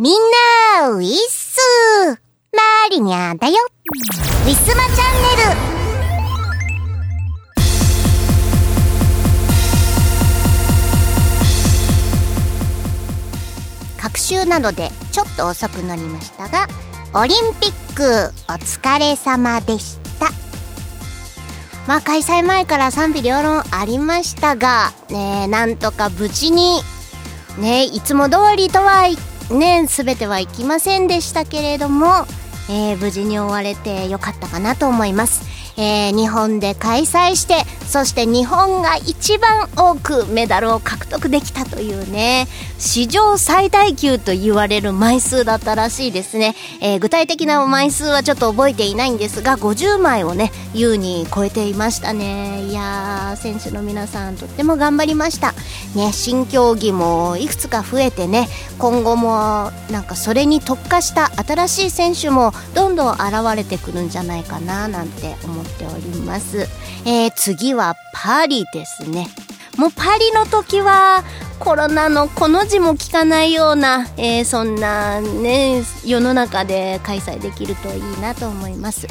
みんな、ウィッスマリニャだよ。ウィスマチャンネル。学習などでちょっと遅くなりましたがオリンピックお疲れ様でした。まあ開催前から賛否両論ありましたがねなんとか無事にねいつも通りとはね全てはいきませんでしたけれども、えー、無事に終われてよかったかなと思います。えー、日本で開催してそして日本が一番多くメダルを獲得できたというね史上最大級と言われる枚数だったらしいですね、えー、具体的な枚数はちょっと覚えていないんですが50枚をね優に超えていましたね。いやー選手の皆さんとっても頑張りました。ね新競技もいくつか増えてね今後もなんかそれに特化した新しい選手もどんどん現れてくるんじゃないかななんて思ってっております、えー、次はパリですね。もうパリの時はコロナのこの字も聞かないような、えー、そんなね世の中で開催できるといいなと思います。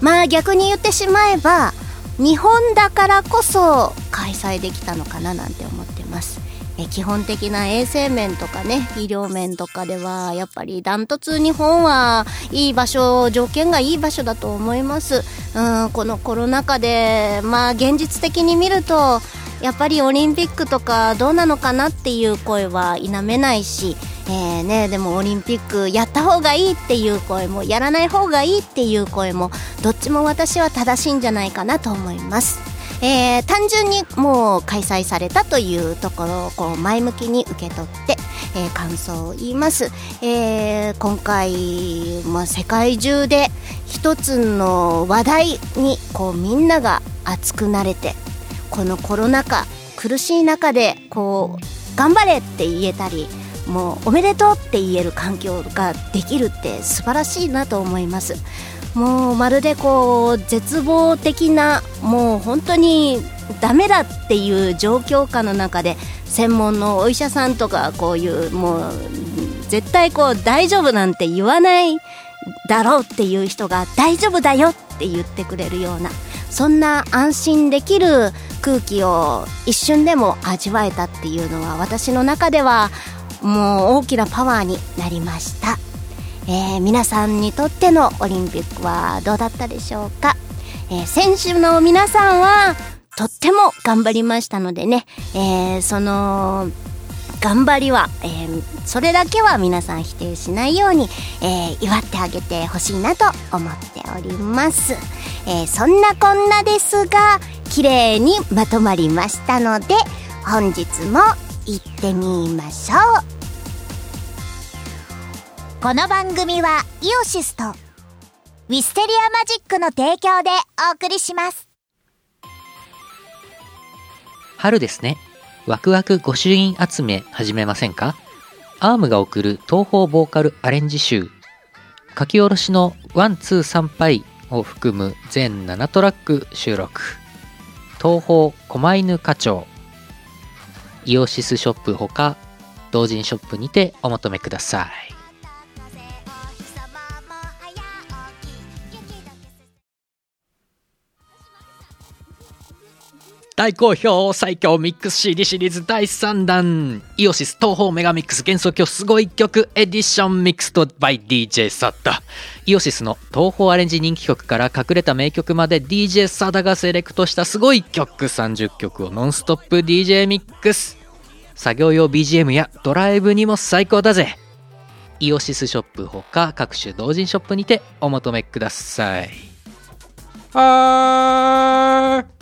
まあ逆に言ってしまえば日本だからこそ開催できたのかななんて思ってます。え基本的な衛生面とかね医療面とかではやっぱりダントツ日本はいい場所条件がいい場所だと思いますうんこのコロナ禍でまあ現実的に見るとやっぱりオリンピックとかどうなのかなっていう声は否めないしえーね、でもオリンピックやった方がいいっていう声もやらない方がいいっていう声もどっちも私は正しいんじゃないかなと思います。えー、単純にもう開催されたというところをこう前向きに受け取って、えー、感想を言います、えー、今回、まあ、世界中で一つの話題にこうみんなが熱くなれてこのコロナ禍苦しい中でこう頑張れって言えたりもうおめでとうって言える環境ができるって素晴らしいなと思います。もうまるでこう絶望的なもう本当にダメだっていう状況下の中で専門のお医者さんとかこういうもう絶対こう大丈夫なんて言わないだろうっていう人が大丈夫だよって言ってくれるようなそんな安心できる空気を一瞬でも味わえたっていうのは私の中ではもう大きなパワーになりました。えー、皆さんにとってのオリンピックはどうだったでしょうか、えー、選手の皆さんはとっても頑張りましたのでね、えー、その頑張りは、えー、それだけは皆さん否定しないように、えー、祝ってあげてほしいなと思っております、えー、そんなこんなですが綺麗にまとまりましたので本日も行ってみましょう。この番組はイオシスとウィステリアマジックの提供でお送りします。春ですね。ワクワク御朱印集め始めませんか？アームが送る東方ボーカルアレンジ集。書き下ろしのワンツー参拝を含む全7トラック収録。東方狛犬課長。イオシスショップほか同人ショップにてお求めください。大好評最強ミックス CD シリーズ第3弾。イオシス東方メガミックス幻想郷すごい曲エディションミックスと by DJ サダイオシスの東方アレンジ人気曲から隠れた名曲まで DJ サダがセレクトしたすごい曲。30曲をノンストップ DJ ミックス作業用 BGM やドライブにも最高だぜ。イオシスショップほか各種同人ショップにてお求めください。はー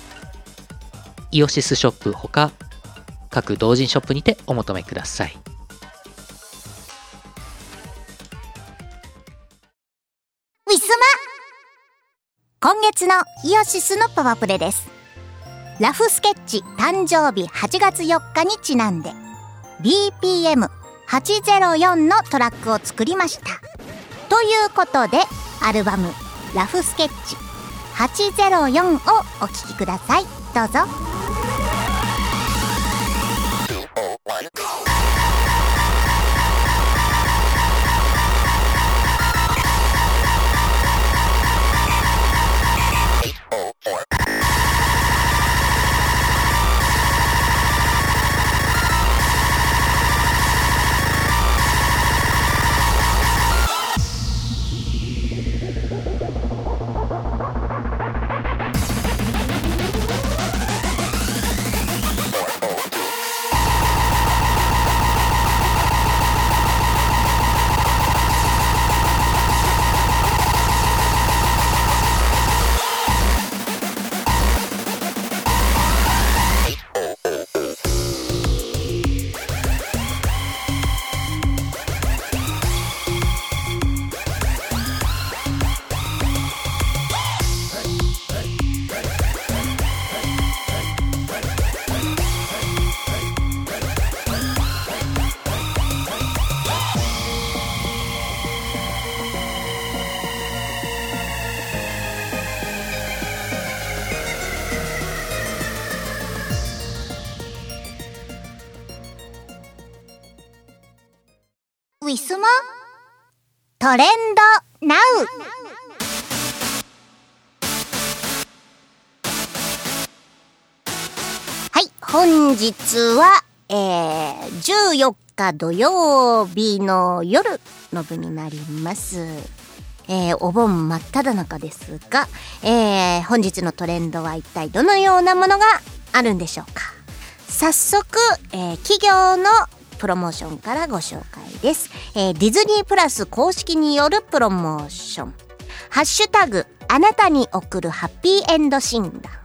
イオシスショップほか各同人ショップにてお求めください。今月のイオシスのパワープレです。ラフスケッチ誕生日8月4日にちなんで BPM804 のトラックを作りました。ということでアルバム「ラフスケッチ804」をお聴きください。どうぞ。101. トレンドナウはい、本日は、えー、14日土曜日の夜の部になります。えー、お盆真っ只中ですが、えー、本日のトレンドは一体どのようなものがあるんでしょうか早速、えー、企業のプロモーションからご紹介です。えー、ディズニープラス公式によるプロモーション。ハッシュタグ、あなたに送るハッピーエンド診断。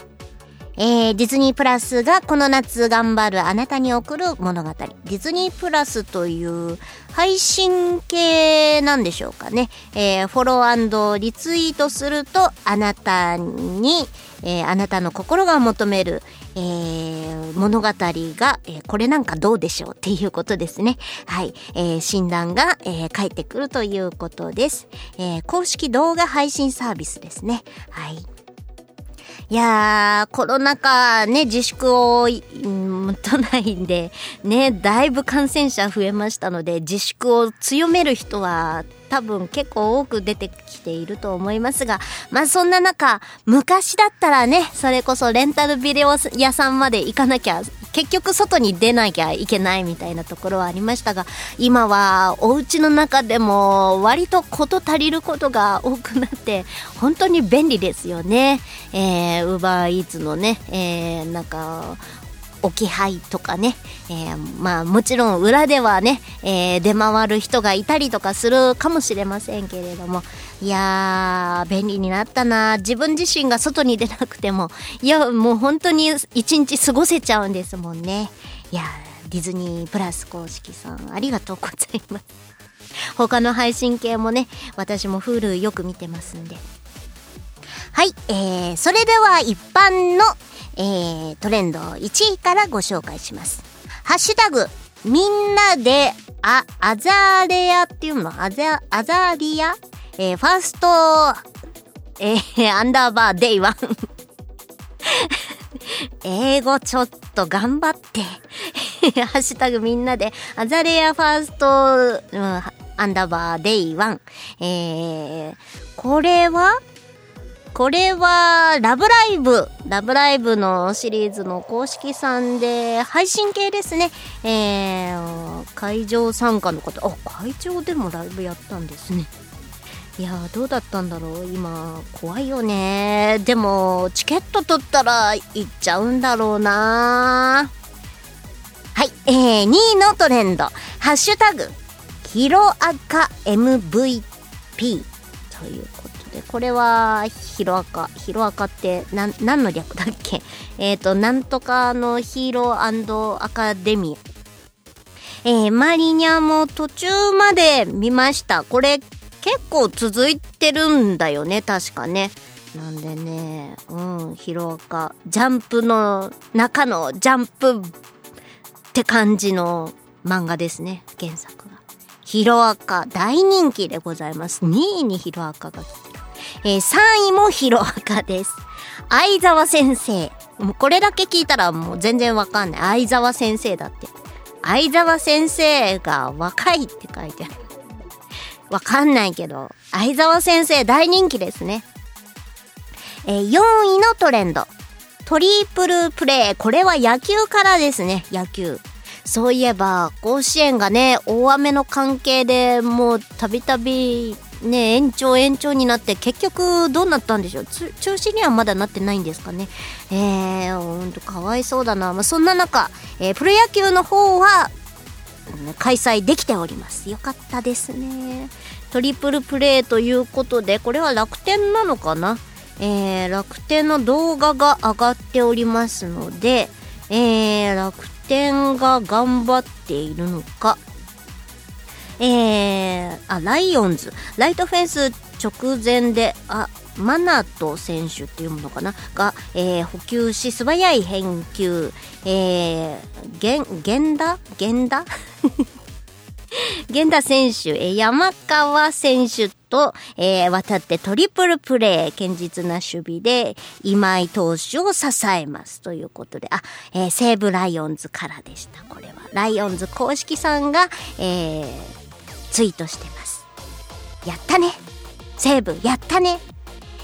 えー、ディズニープラスがこの夏頑張るあなたに送る物語。ディズニープラスという配信系なんでしょうかね。えー、フォローリツイートするとあなたに、えー、あなたの心が求める、えー、物語が、えー、これなんかどうでしょうっていうことですね。はい。えー、診断が、えー、返ってくるということです。えー、公式動画配信サービスですね。はい。いやー、コロナ禍ね、自粛を、うん、都内でね、だいぶ感染者増えましたので、自粛を強める人は多分結構多く出てきていると思いますが、まあそんな中、昔だったらね、それこそレンタルビデオ屋さんまで行かなきゃ、結局外に出なきゃいけないみたいなところはありましたが、今はお家の中でも割と事足りることが多くなって、本当に便利ですよね。えー、Uber Eats のね、えー、なんか、置き配とかね、えー、まあもちろん裏ではね、えー、出回る人がいたりとかするかもしれませんけれどもいやー便利になったな。自分自身が外に出なくてもいやもう本当に一日過ごせちゃうんですもんね。いやディズニープラス公式さんありがとうございます。他の配信系もね私も Hulu よく見てますんで。はい、えー、それでは一般のえー、トレンド1位からご紹介します。ハッシュタグ、みんなで、あ、アザーレアっていうのアザ、アザーリア？えー、ファースト、えー、アンダーバー Day One。英語ちょっと頑張って。ハッシュタグみんなで、アザレアファースト、うん、アンダーバー Day One。えー、これはこれは、ラブライブ。ラブライブのシリーズの公式さんで、配信系ですね。えー、会場参加の方。あ、会場でもライブやったんですね。いやどうだったんだろう今、怖いよね。でも、チケット取ったら行っちゃうんだろうなはい、えー、2位のトレンド。ハッシュタグ、ヒロアカ MVP というでこれはヒロアカヒロアカって何の略だっけ？えっ、ー、となんとかのヒーローアカデミー。えー、マリニャも途中まで見ました。これ結構続いてるんだよね確かね。なんでねうんヒロアカ。ジャンプの中のジャンプって感じの漫画ですね原作が。ヒロアカ大人気でございます。2位にヒロアカが来て、えー、3位もヒロアカです。相沢先生。もうこれだけ聞いたらもう全然わかんない。相沢先生だって。相沢先生が若いって書いてある。わかんないけど。相沢先生大人気ですね。えー、4位のトレンド。トリプルプレーこれは野球からですね野球。そういえば甲子園がね大雨の関係でもうたびたびね延長延長になって結局どうなったんでしょう？中止にはまだなってないんですかね？えー、ほんとかわいそうだな、まあ、そんな中、えー、プロ野球の方は開催できております。よかったですね。トリプルプレーということでこれは楽天なのかな？えー、楽天の動画が上がっておりますので、えー、楽天が頑張っているのか、えー、あ、ライオンズ、ライトフェンス直前で、あ、マナト選手っていうものかな？が、えー、補給し素早い返球、えー、げん、源田？源田？源田選手、え山川選手と、えー、渡ってトリプルプレー、堅実な守備で今井投手を支えます。ということで、あ、えー、西武ライオンズからでした。これは。ライオンズ公式さんが、えー、ツイートしてます。やったね西武、やったね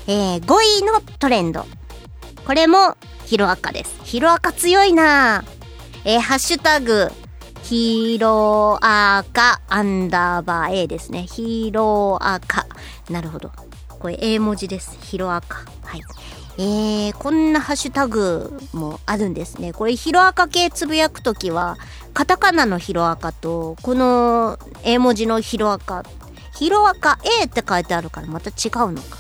えー、5位のトレンド。これもヒロアカです。ヒロアカ強いなえー、ハッシュタグ、ヒーローアカアンダーバー A ですね。ヒーローアカ。なるほど。これ A 文字です。ヒロアカ。はい。えー、こんなハッシュタグもあるんですね。これヒロアカ系つぶやくときは、カタカナのヒロアカと、この A 文字のヒロアカ。ヒロアカ A って書いてあるからまた違うのか。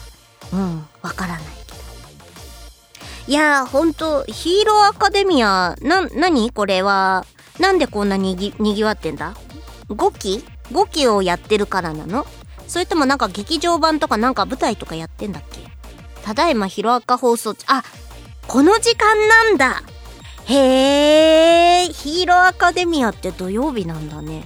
うん、わからないけど。いやー、ほんと、ヒーローアカデミア、な、なにこれは、なんでこんなにぎ、にぎわってんだ ?5 期 ?5 期をやってるからなの？それともなんか劇場版とかなんか舞台とかやってんだっけ？ただいまヒロアカ放送中、あ、この時間なんだへー、ヒーローアカデミアって土曜日なんだね。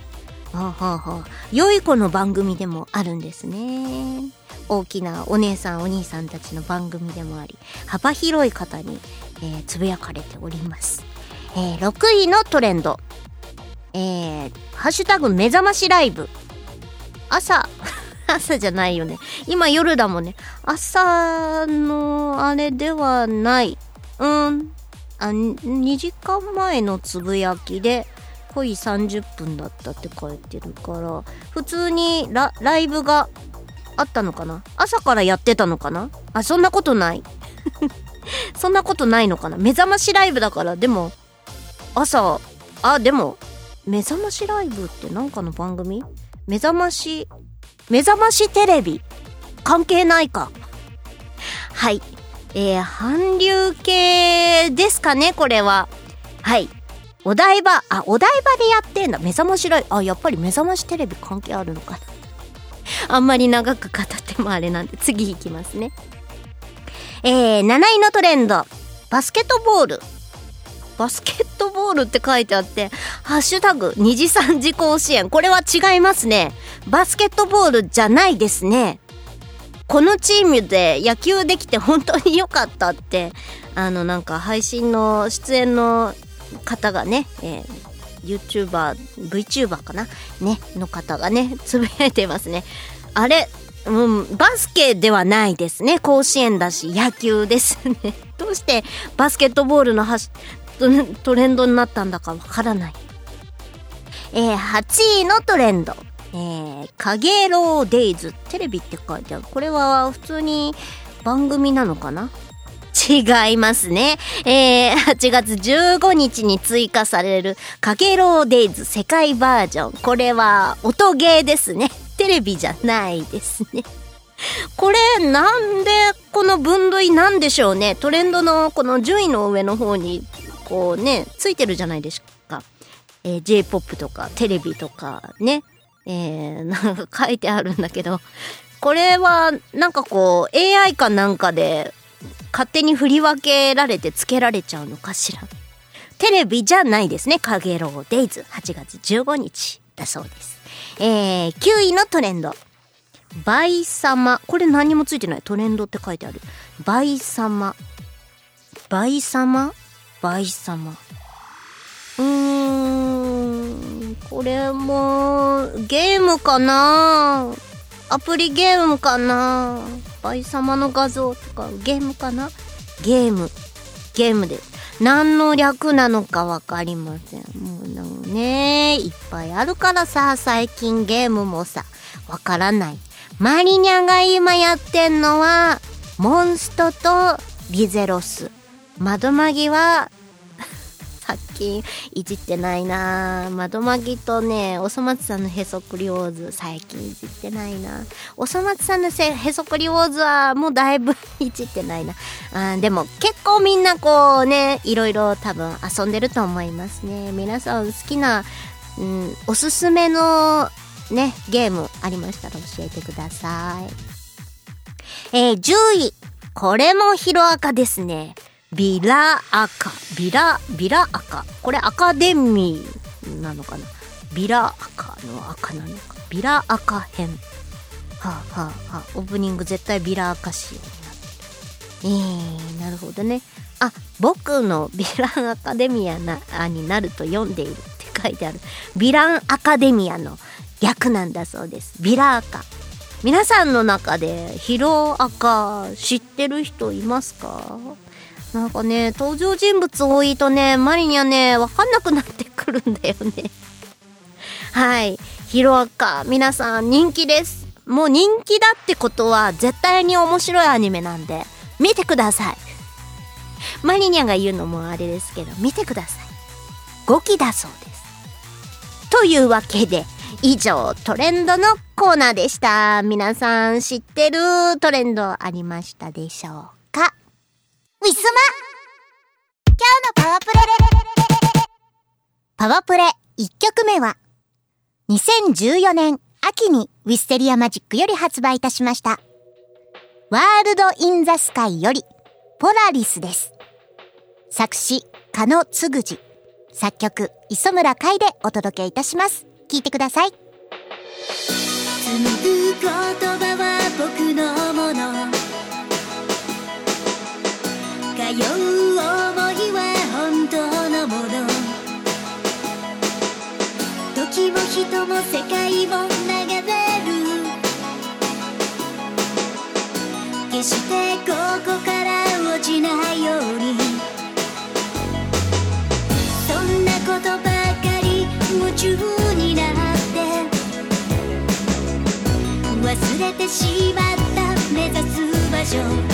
はあ、はあはあ、良い子の番組でもあるんですね。大きなお姉さんお兄さんたちの番組でもあり、幅広い方に、えー、つぶやかれております。えー、6位のトレンド。えー、ハッシュタグ目覚ましライブ。朝、朝じゃないよね。今夜だもんね。朝のあれではない。うん。あ、2時間前のつぶやきで、濃い30分だったって書いてるから、普通にラライブがあったのかな？朝からやってたのかな？あ、そんなことない。そんなことないのかな？目覚ましライブだから、でも、朝あでも目覚ましライブって何かの番組？目覚まし目覚ましテレビ。関係ないか。はい。えー、韓流系ですかねこれは。はい。お台場あお台場でやってんだ。目覚ましライブ。あやっぱり目覚ましテレビ関係あるのかな。あんまり長く語ってもあれなんで次行きますね。えー、7位のトレンド。バスケットボール。バスケットボールって書いてあって、ハッシュタグ、二次三次甲子園。これは違いますね。バスケットボールじゃないですね。このチームで野球できて本当に良かったって、あのなんか配信の出演の方がね、えー、YouTuber、VTuber かな？ね、の方がね、つぶやいてますね。あれ、うん、バスケではないですね。甲子園だし、野球ですね。どうしてバスケットボールのトレンドになったんだかわからない。えー、8位のトレンド。えー、かげろうデイズ。テレビって書いてある。これは普通に番組なのかな？違いますね。えー、8月15日に追加されるかげろうデイズ世界バージョン。これは音ゲーですね。テレビじゃないですね。これなんでこの分類なんでしょうね？トレンドのこの順位の上の方にこうねついてるじゃないですか、えー、J-POP とかテレビとかねえー、なんか書いてあるんだけどこれはなんかこう AI かなんかで勝手に振り分けられてつけられちゃうのかしらテレビじゃないですね。かげろうデイズ8月15日だそうです。えー、9位のトレンド。バイ様。これ何もついてない。トレンドって書いてある。バイ様。バイ様バイ様。うーん。これも、ゲームかな？アプリゲームかな？バイ様の画像とかゲームかな？ゲーム。ゲームです何の略なのかわかりません。もうね、いっぱいあるからさ、最近ゲームもさ、わからない。マリニャが今やってんのは、モンストとリゼロス。窓マギは最近いじってないな窓マギとね、おそ松さんのへそくりウォーズ最近いじってないなおそ松さんのへそくりウォーズはもうだいぶいじってないなあでも結構みんなこうね、いろいろ多分遊んでると思いますね。皆さん好きな、うん、おすすめのね、ゲームありましたら教えてください。えー、10位。これもヒロアカですね。ビラ赤。ビラ、ビラ赤。これアカデミーなのかな？ビラ赤の赤なのか？ビラ赤編。はあ、はあはあ、オープニング絶対ビラ赤仕様になってる。えー、なるほどね。あ、僕のビランアカデミアなになると読んでいるって書いてある。ヴィランアカデミアの役なんだそうです。ビラ赤。皆さんの中でヒロアカ知ってる人いますか？なんかね、登場人物多いとね、マリにはね、わかんなくなってくるんだよね。はい。ヒロアカ、皆さん人気です。もう人気だってことは絶対に面白いアニメなんで、見てください。マリニャが言うのもあれですけど、見てください。5期だそうです。というわけで、以上、トレンドのコーナーでした。皆さん知ってるトレンドありましたでしょうか？ウィスマ今日のパワープレパワープレ1曲目は、2014年秋にウィステリアマジックより発売いたしました。ワールド・イン・ザ・スカイより、ポラリスです。作詞、加野つぐじ。作曲、磯村海でお届けいたします。聞いてください。紡ぐ言葉は僕の通う思いは本当のもの時も人も世界も流れる決してここから落ちないようにそんなことばかり夢中になって忘れてしまった目指す場所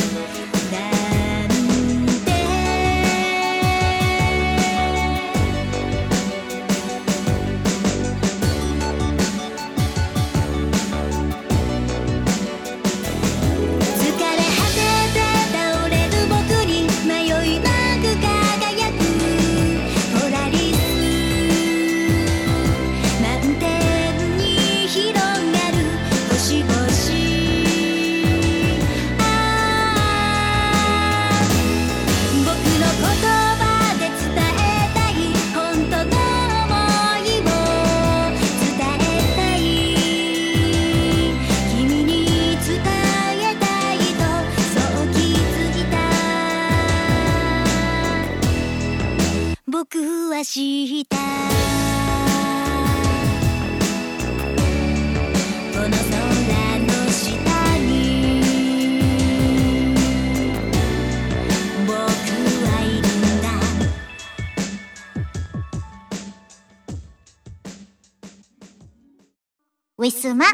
ウィスマ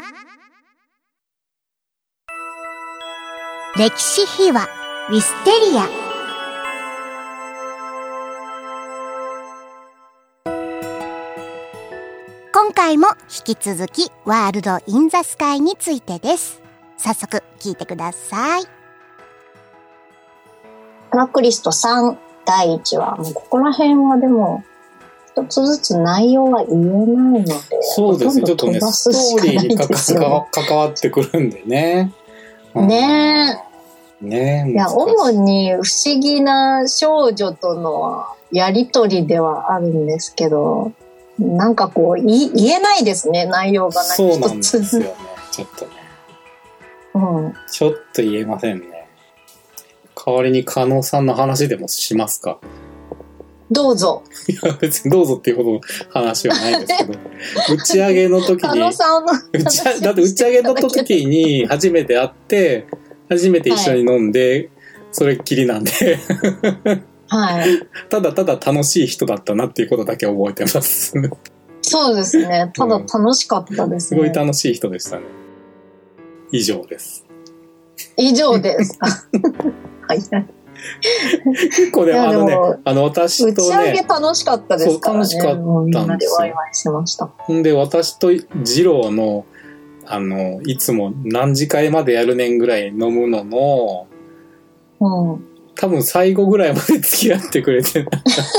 歴史秘話ウィステリア今回も引き続きワールド・イン・ザ・スカイについてです。早速聞いてください。トラックリスト3、第1話。もうここら辺はでも、一つずつ内容は言えないので、そうですね。ちょっとね、ストーリーに関わ関わってくるんでね。うんねねえ。いや、主に不思議な少女とのやりとりではあるんですけど、なんかこう、い言えないですね、内容がそうなん。ですよね。ちょっとね。うん。ちょっと言えませんね。代わりに加納さんの話でもしますかどうぞ。いや、別にどうぞっていうほどの話はないんですけど、打ち上げの時にの打ち上げだって打ち上げの時に初めて会って、初めて一緒に飲んで、それっきりなんで、はい。ただただ楽しい人だったなっていうことだけ覚えてます。そうですね。ただ楽しかったですすね。ごい楽しい人でしたね。以上です。以上です。はい。結構ね、あのねあの、私と打ち上げね、楽しかったですからね。楽しかったんですよもうみんなでワイワイしてました。で、私と二郎の、あの、いつも何次会までやるねんぐらい飲むのの、うん。多分最後ぐらいまで付き合ってくれて、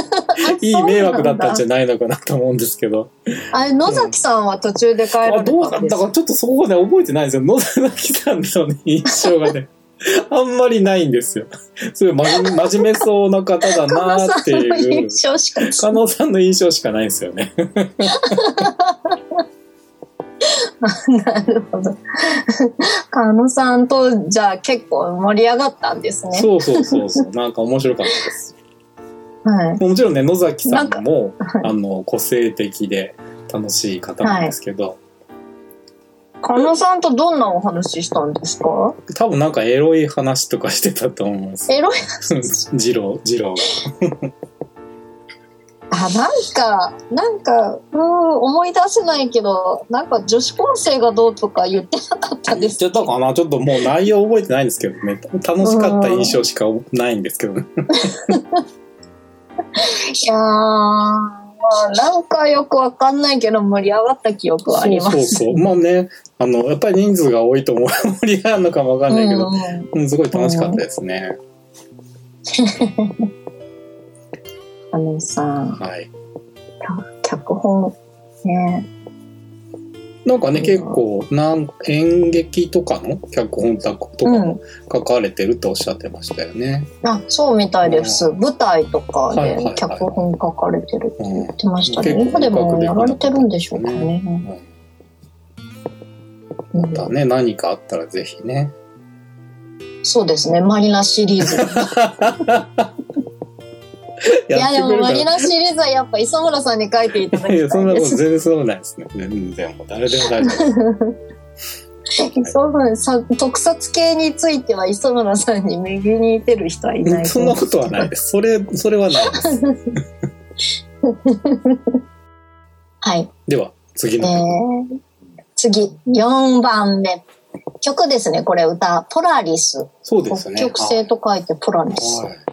いい迷惑だったんじゃないのかなと思うんですけど。あれ、野崎さんは途中で帰らあれどうだったたんですかちょっとそこがね、覚えてないんですよ。野崎さんの、ね、印象がね、あんまりないんですよ。すごい真面真面目そうな方だ加納なってさんのいう印。象しか加納さんの印象しかないんですよね。なるほど。加納さんと、じゃあ結構盛り上がったんですね。そうそうそうそう。なんか面白かったです。はい。もちろんね、野崎さんも、あの、個性的で楽しい方なんですけど、加納さんとどんなお話したんですか？多分なんかエロい話とかしてたと思います。エロい二郎、二郎が。あ、なんか、なんか、うーん、思い出せないけど、なんか女子高生がどうとか言ってなかったです言ってたかなちょっともう内容覚えてないんですけどね。楽しかった印象しかないんですけどね。いやー、まあ、なんかよくわかんないけど盛り上がった記憶はあります。そうそうそう。まあね、あの、やっぱり人数が多いと思う盛り上がるのかもわかんないけど、うん、すごい楽しかったですね。あのさ、はい。脚本、ね。なんかね、うん結構、なん演劇とかの脚本とかうんも書かれてるとおっしゃってましたよね。あ、そうみたいです。舞台とかで脚本書かれてるって言ってましたね。うん今でもやられてるんでしょうかうね。うんうんまたね、何かあったらぜひね。そうですね、マリナシリーズ。いや、でもマリナシリーズはやっぱ磯村さんに書いていただきいや、そんなことたいです。全然そうないですね。全然もう誰でも大丈夫です。磯村さん、特撮系については磯村さんに右に似てる人はいない。そんなことはないです。それ、それはないです。はい。では、次えの曲。ー、次、4番目。曲ですね、これ歌。ポラリス。そうですね。北極星と書いてポラリス。はい。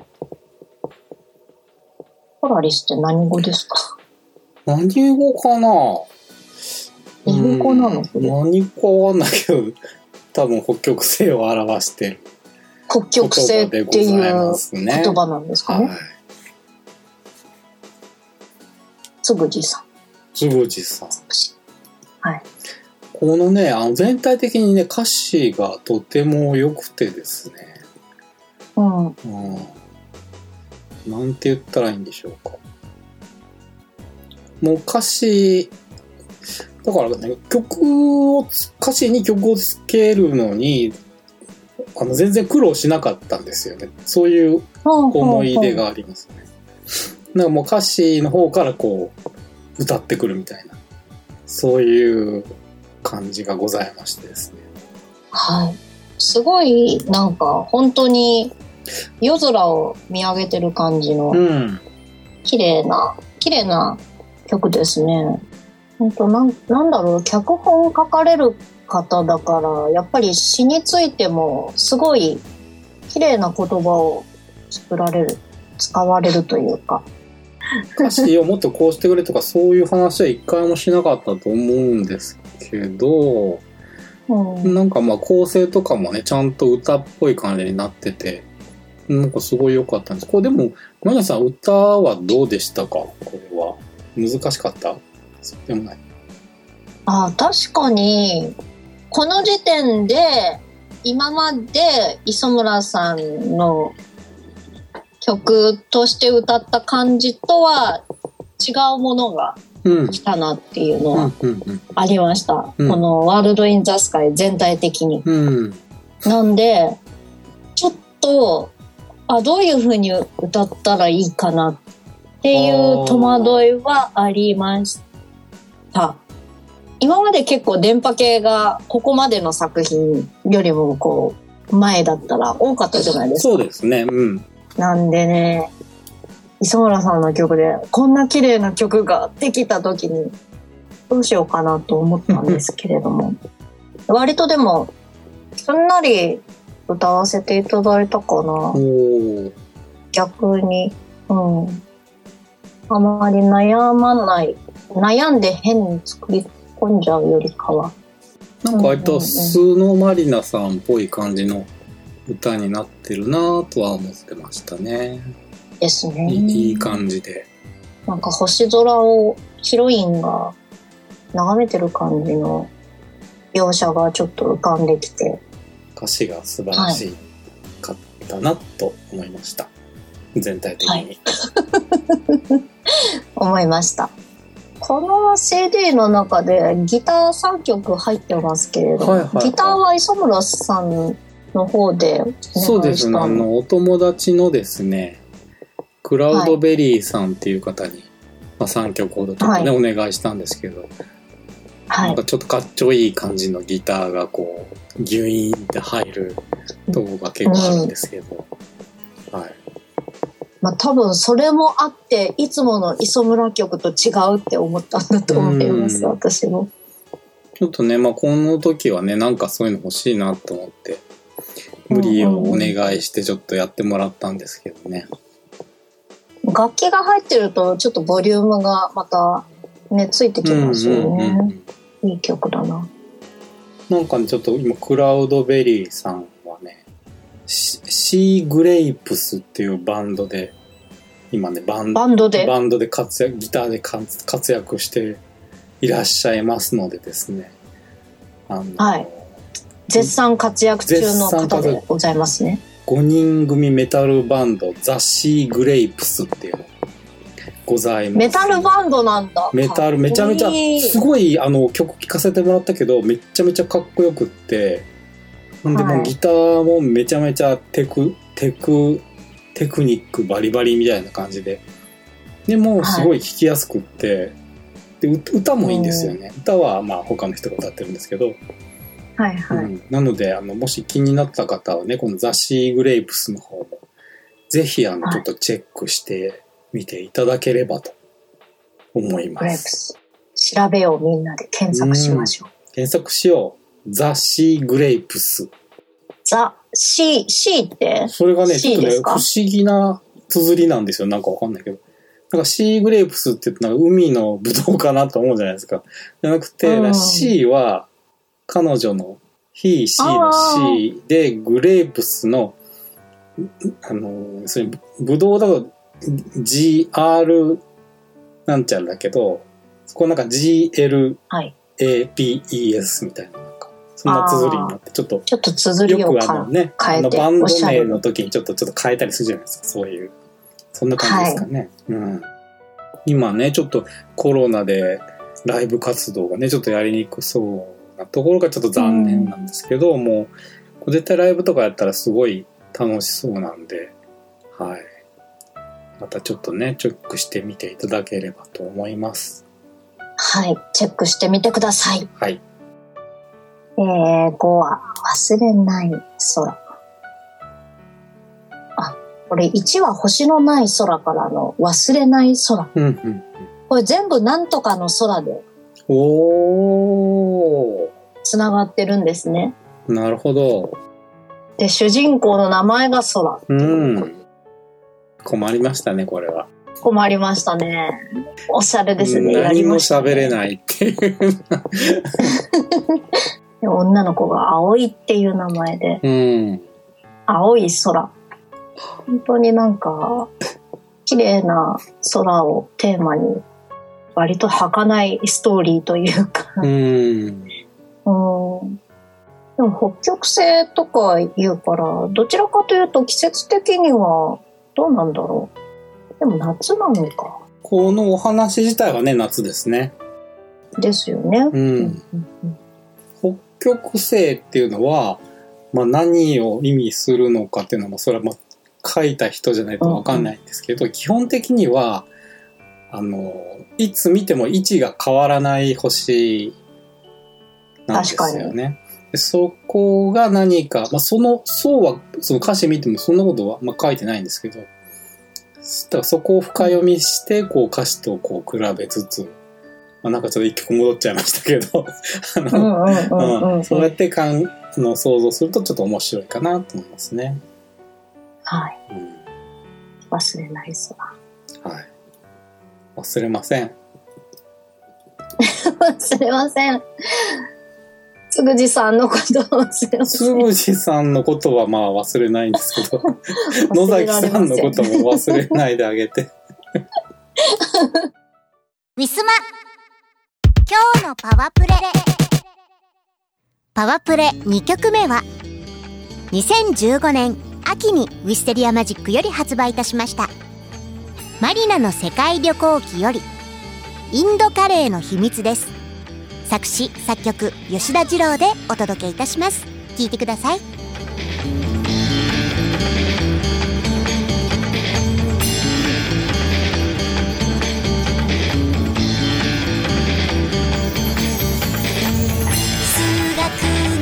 ポラリスって何語ですか？何語かな？何語なの？うん何語わかんないけど、多分北極星を表してる北極星っていうま言。葉なんですかはいね。。つぐじさん。つぶじさん。はい。このね、あの全体的にね、歌詞がとても良くてですね。うん。うん。なんて言ったらいいんでしょうか。もう歌詞、だからね、曲を、歌詞に曲をつけるのに、あの、全然苦労しなかったんですよね。そういう思い出がありますね。なんかもう歌詞の方からこう、歌ってくるみたいな、そういう感じがございましてですね。はい。すごい、なんか、本当に、夜空を見上げてる感じの、うん。綺麗な、綺麗な曲ですね。本当なん、なんだろう、脚本書かれる方だから、やっぱり詩についても、すごい、綺麗な言葉を作られる、使われるというか。歌詞をもっとこうしてくれとかそういう話は一回もしなかったと思うんですけど、うんなんかまあ構成とかもね、ちゃんと歌っぽい感じになってて、なんかすごい良かったんです。これでも、マヤさん歌はどうでしたか？これは。難しかった？そうでもない。あ確かにこの時点で今まで磯村さんの曲として歌った感じとは違うものがうん。来たなっていうのは。ありました、うんこの「ワールド・イン・ザ・スカイ」全体的に。うん。なんでちょっとあどういう風に歌ったらいいかなっていう戸惑いはありました。今まで結構電波系がここまでの作品よりもこう前だったら多かったじゃないですか。そうですね。うん。なんでね磯村さんの曲でこんな綺麗な曲ができた時にどうしようかなと思ったんですけれども割とでもすんなり歌わせていただいたかな。逆に。うん。あまり悩まない。悩んで変に作り込んじゃうよりかは。なんか割と素のマリナさんっぽい感じの歌になってるなぁとは思ってましたね。ですね。いいいい感じで。なんか星空をヒロインが眺めてる感じの描写がちょっと浮かんできて歌詞が素晴らしかったなと思いました。全体的に。はい 思いましたこの CD の中でギター3曲入ってますけれど、はいはいはいギターは磯村さんの方でお願いしたそうですね。あの、お友達のですね、クラウドベリーさんっていう方に、まあ、3曲ほどちょっとね、お願いしたんですけど、はい。なんかちょっとかっちょいい感じのギターがこう、ギュイーンって入るとこが結構あるんですけど、はい。まあ、多分それもあっていつもの磯村曲と違うって思ったんだと思いますうん。私も。ちょっとね、まあ、この時はね、なんかそういうの欲しいなと思って、無理をお願いしてちょっとやってもらったんですけどね。楽器が入ってるとちょっとボリュームがまたねついてきますよね、うんうんうんいい曲だな。なんかね、ちょっと今、クラウドベリーさんはね、シシーグレイプスっていうバンドで、今ね、バンバンドで？バンドで活躍、ギターで活活躍していらっしゃいますのでですね。あの、はい。絶賛活躍中の方でございますね。5人組メタルバンド、ザ・シーグレイプスっていう。のございます。メタルバンドなんだ。メタルめちゃめちゃすごいあの曲聴かせてもらったけどめっちゃめちゃかっこよくって。ほんではい。もうギターもめちゃめちゃテクテクテクニックバリバリみたいな感じで。でもすごい聴きやすくって、でう歌もいいんですよね。歌はまあ他の人が歌ってるんですけど、はいはい、うん。なのであのもし気になった方はねこのザ・シーグレイプスの方もぜひあのはい。ちょっとチェックしてみていただければと思います。グレープス調べようみんなで検索しましょう、検索しよう。ザ・シーグレイプス。ザ・ C, C って？それがね、ちょっとね、不思議な綴りなんですよ。なんかわかんないけど。なんかシーグレープスって言ってなんか海のブドウかなと思うじゃないですか。じゃなくて、うん C は彼女の he, she の C で、グレープスの、あの、それブドウだと GR なんちゃらだけど、そこなんか GL はい APES みたいな、なんか、そんな綴りになって、ちょっと、ちょっと綴りよくあのね、あのバンド名の時にちょっとちょっと変えたりするじゃないですか、そういう。そんな感じですかね。うん。今ね、ちょっとコロナでライブ活動がね、ちょっとやりにくそうなところがちょっと残念なんですけど、もう、絶対ライブとかやったらすごい楽しそうなんで、はい。またちょっとね、チェックしてみていただければと思います。はいチェックしてみてくださいはい。えー、5は忘れない空。あ、これ1は星のない空からの忘れない空。うんうん。これ全部なんとかの空でおー。繋がってるんですね。なるほど。で、主人公の名前が空。うん。困りましたね、これは。困りましたね。おしゃれですね。何も喋れないっていう。で女の子が葵っていう名前で、うん。青い空。本当になんか、綺麗な空をテーマに、割と儚いストーリーというか、うん。うん。でも北極星とか言うから、どちらかというと季節的にはどうなんだろう。でも夏なのか。このお話自体はね、夏ですね。ですよね。う。うんん北極星っていうのは、まあ何を意味するのかっていうのも、それはまあ書いた人じゃないとわかんないんですけど、基本的には、あの、いつ見ても位置が変わらない星なんですよね。でそこが何か、まあ、その、そうは、その歌詞見てもそんなことは、まあ、書いてないんですけど、だからそこを深読みして、こう歌詞とこう比べつつ、まあ、なんかちょっと一曲戻っちゃいましたけど、あうの、そうやってかんあの想像するとちょっと面白いかなと思いますね。はい。うん、忘れない空。はい。忘れません。忘れません。つぐじさんのことをぐじさんのことはまあ忘れないんですけど、野崎さんのことも忘れないであげて。ウィスマ。今日のパワプレ。パワプレ2曲目は2015年秋にウィステリアマジックより発売いたしました。マリナの世界旅行記よりインドカレーの秘密です作詞作曲吉田二郎でお届けいたします。聴いてください。数学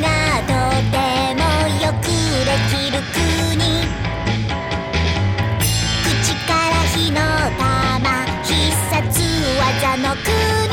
がとてもよくできる国。口から火の玉必殺技の国。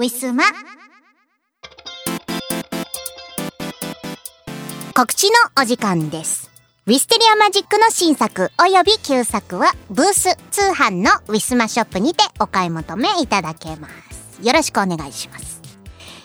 ウィスマ告知のお時間です。ウィステリアマジックの新作及び旧作はブース通販のウィスマショップにてお買い求めいただけます。よろしくお願いします。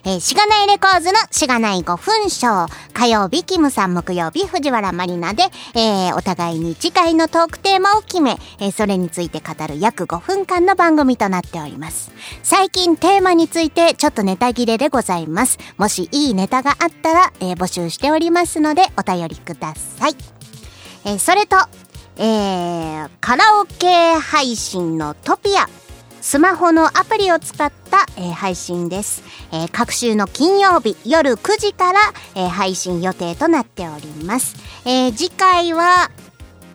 えー、しがないレコーズのしがない5分ショー。火曜日、キムさん、木曜日、藤原まりなで、えーお互いに次回のトークテーマを決め、えーそれについて語る約5分間の番組となっております。最近テーマについてちょっとネタ切れでございます。もしいいネタがあったら、えー募集しておりますのでお便りください。えーそれと、えーカラオケ配信のトピア。スマホのアプリを使った、えー配信です、えー各週の金曜日夜9時から、えー配信予定となっております。えー次回は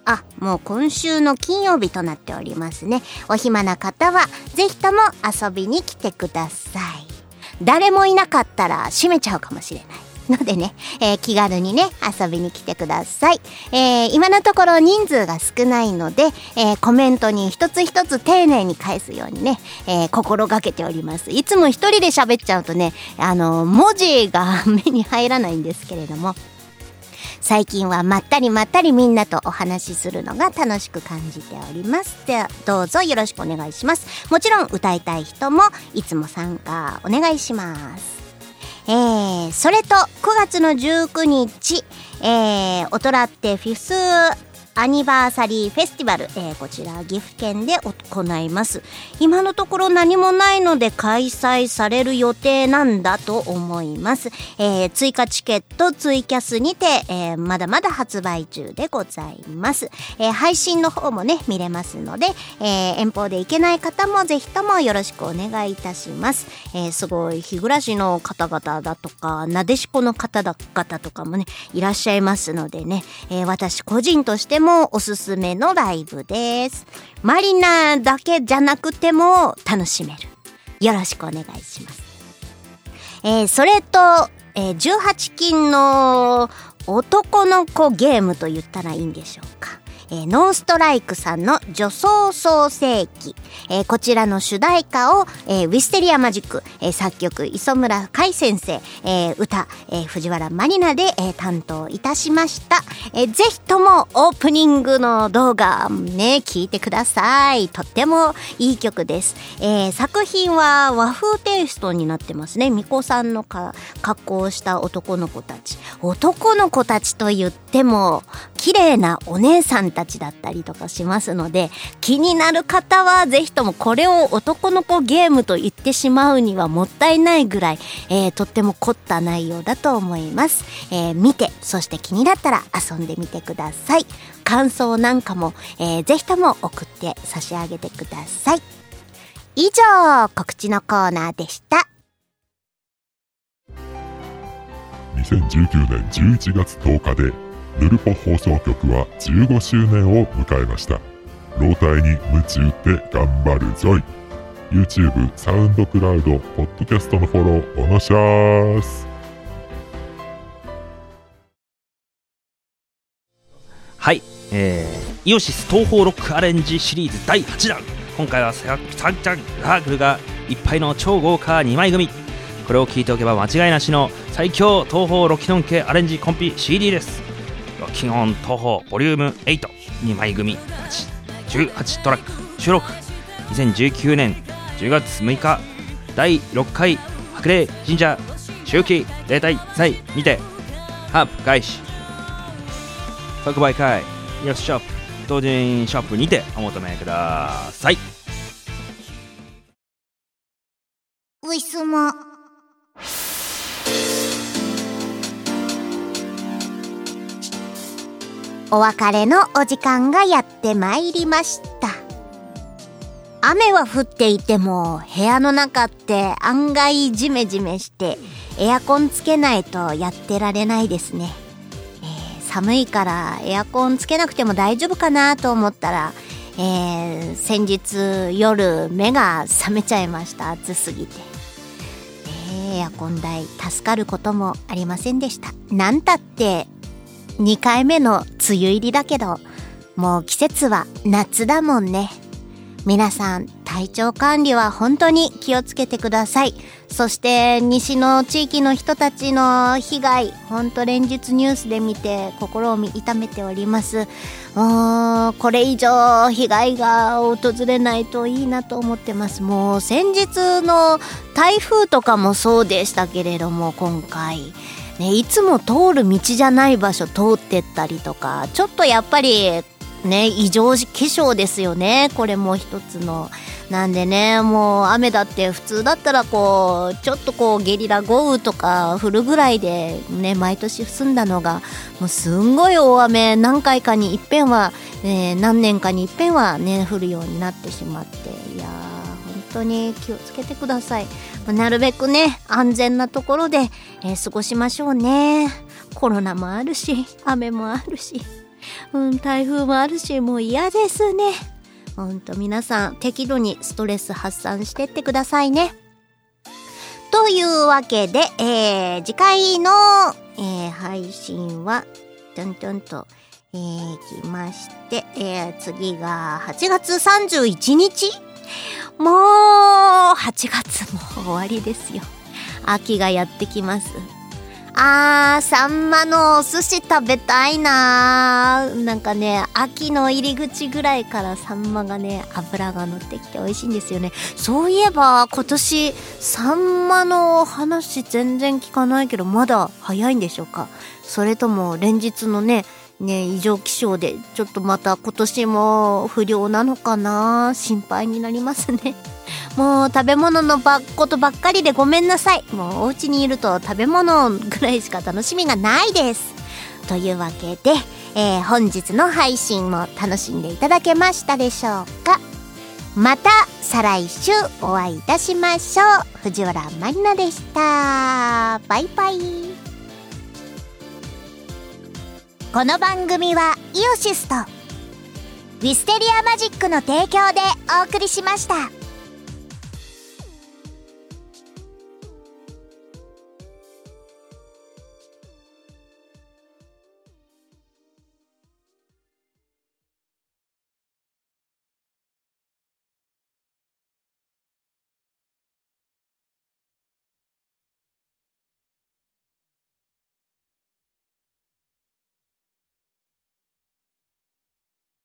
あ、もう今週の金曜日となっておりますね。お暇な方は、ぜひとも遊びに来てください。誰もいなかったら閉めちゃうかもしれない。のでね、えー気軽にね、遊びに来てください。えー今のところ人数が少ないので、えーコメントに一つ一つ丁寧に返すようにね、え心がけております。いつも一人で喋っちゃうとね、あの、文字が目に入らないんですけれども、最近はまったりまったりみんなとお話しするのが楽しく感じております。ではどうぞよろしくお願いします。もちろん歌いたい人もいつも参加お願いします。えー、それと9月の19日、えー、オトラってフィフスアニバーサリーフェスティバル、えーこちら岐阜県で行います。今のところ何もないので開催される予定なんだと思います、えー追加チケットツイキャスにて、えーまだまだ発売中でございます、えー配信の方もね見れますので、えー遠方で行けない方もぜひともよろしくお願いいたします、えーすごい日暮らしの方々だとかなでしこの方々とかもねいらっしゃいますのでね、えー私個人としてもおすすめのライブです。マリナだけじゃなくても楽しめる。よろしくお願いします。えーそれと、えー18金の男の子ゲームと言ったらいいんでしょうか。えーノンストライクさんの女装創世記、えーこちらの主題歌を、えーウィステリアマジック、え作曲磯村海先生、え歌、え藤原マリナで、え担当いたしました、えーぜひともオープニングの動画ね聞いてください。とってもいい曲です、え作品は和風テイストになってますね。巫女さんのか格好をした男の子たち。男の子たちと言っても綺麗なお姉さんたちだったりとかしますので気になる方はぜひともこれを男の子ゲームと言ってしまうにはもったいないぐらい、えーとっても凝った内容だと思います、えー見てそして気になったら遊んでみてください。感想なんかも、えーぜひとも送って差し上げてください。以上告知のコーナーでした。2019年11月10日でヌルポ放送局は15周年を迎えました。老体に夢中って頑張るぞい。YouTube、サウンドクラウド、ポッドキャストのフォローおのしゃーす。はい、えー、イオシス東方ロックアレンジシリーズ第8弾。今回はササンチャンラーグルがいっぱいの超豪華2枚組。これを聞いておけば間違いなしの最強東方ロキノン系アレンジコンピ CD です。ロキノン東方ボリューム82枚組18トラック収録2019年10月6日第6回白麗神社周期例大祭にてハープ開始即売会イオシショップ同人ショップにてお求めくださいお別れのお時間がやってまいりました。雨は降っていても部屋の中って案外ジメジメしてエアコンつけないとやってられないですね、えー寒いからエアコンつけなくても大丈夫かなと思ったら、えー先日夜目が覚めちゃいました。暑すぎて。えーエアコン代助かることもありませんでした。なんたって2回目の梅雨入りだけどもう季節は夏だもんね。皆さん体調管理は本当に気をつけてください。そして西の地域の人たちの被害本当連日ニュースで見て心を痛めております。もうこれ以上被害が訪れないといいなと思ってます。もう先日の台風とかもそうでしたけれども今回。ね、いつも通る道じゃない場所通ってったりとかちょっとやっぱりね異常気象ですよね。これも一つの。なんでねもう雨だって普通だったらこうちょっとこうゲリラ豪雨とか降るぐらいでね毎年済んだのがもうすんごい大雨。何回かにいっぺんは、え何年かにいっぺんはね降るようになってしまって。いやー。当に気をつけてくださいなるべくね安全なところで、えー過ごしましょうねコロナもあるし雨もあるしうん、台風もあるし、もう嫌ですね。ほんと皆さん、適度にストレス発散してってくださいね。というわけで、えー、次回の、えー、配信は、トントンと、えー、来まして、えー、次が8月31日？もう、8月も終わりですよ。秋がやってきます。あー、サンマのお寿司食べたいなーなんかね、秋の入り口ぐらいからサンマがね、脂が乗ってきて美味しいんですよね。そういえば、今年、サンマの話全然聞かないけど、まだ早いんでしょうか？それとも、連日のね、ね、異常気象で、ちょっとまた今年も不良なのかな心配になりますね。もう食べ物のばことばっかりでごめんなさい。もうお家にいると食べ物ぐらいしか楽しみがないです。というわけで、えー本日の配信も楽しんでいただけましたでしょうかまた再来週お会いいたしましょう。藤原まりなでした。バイバイ。この番組はイオシスとウィステリアマジックの提供でお送りしました。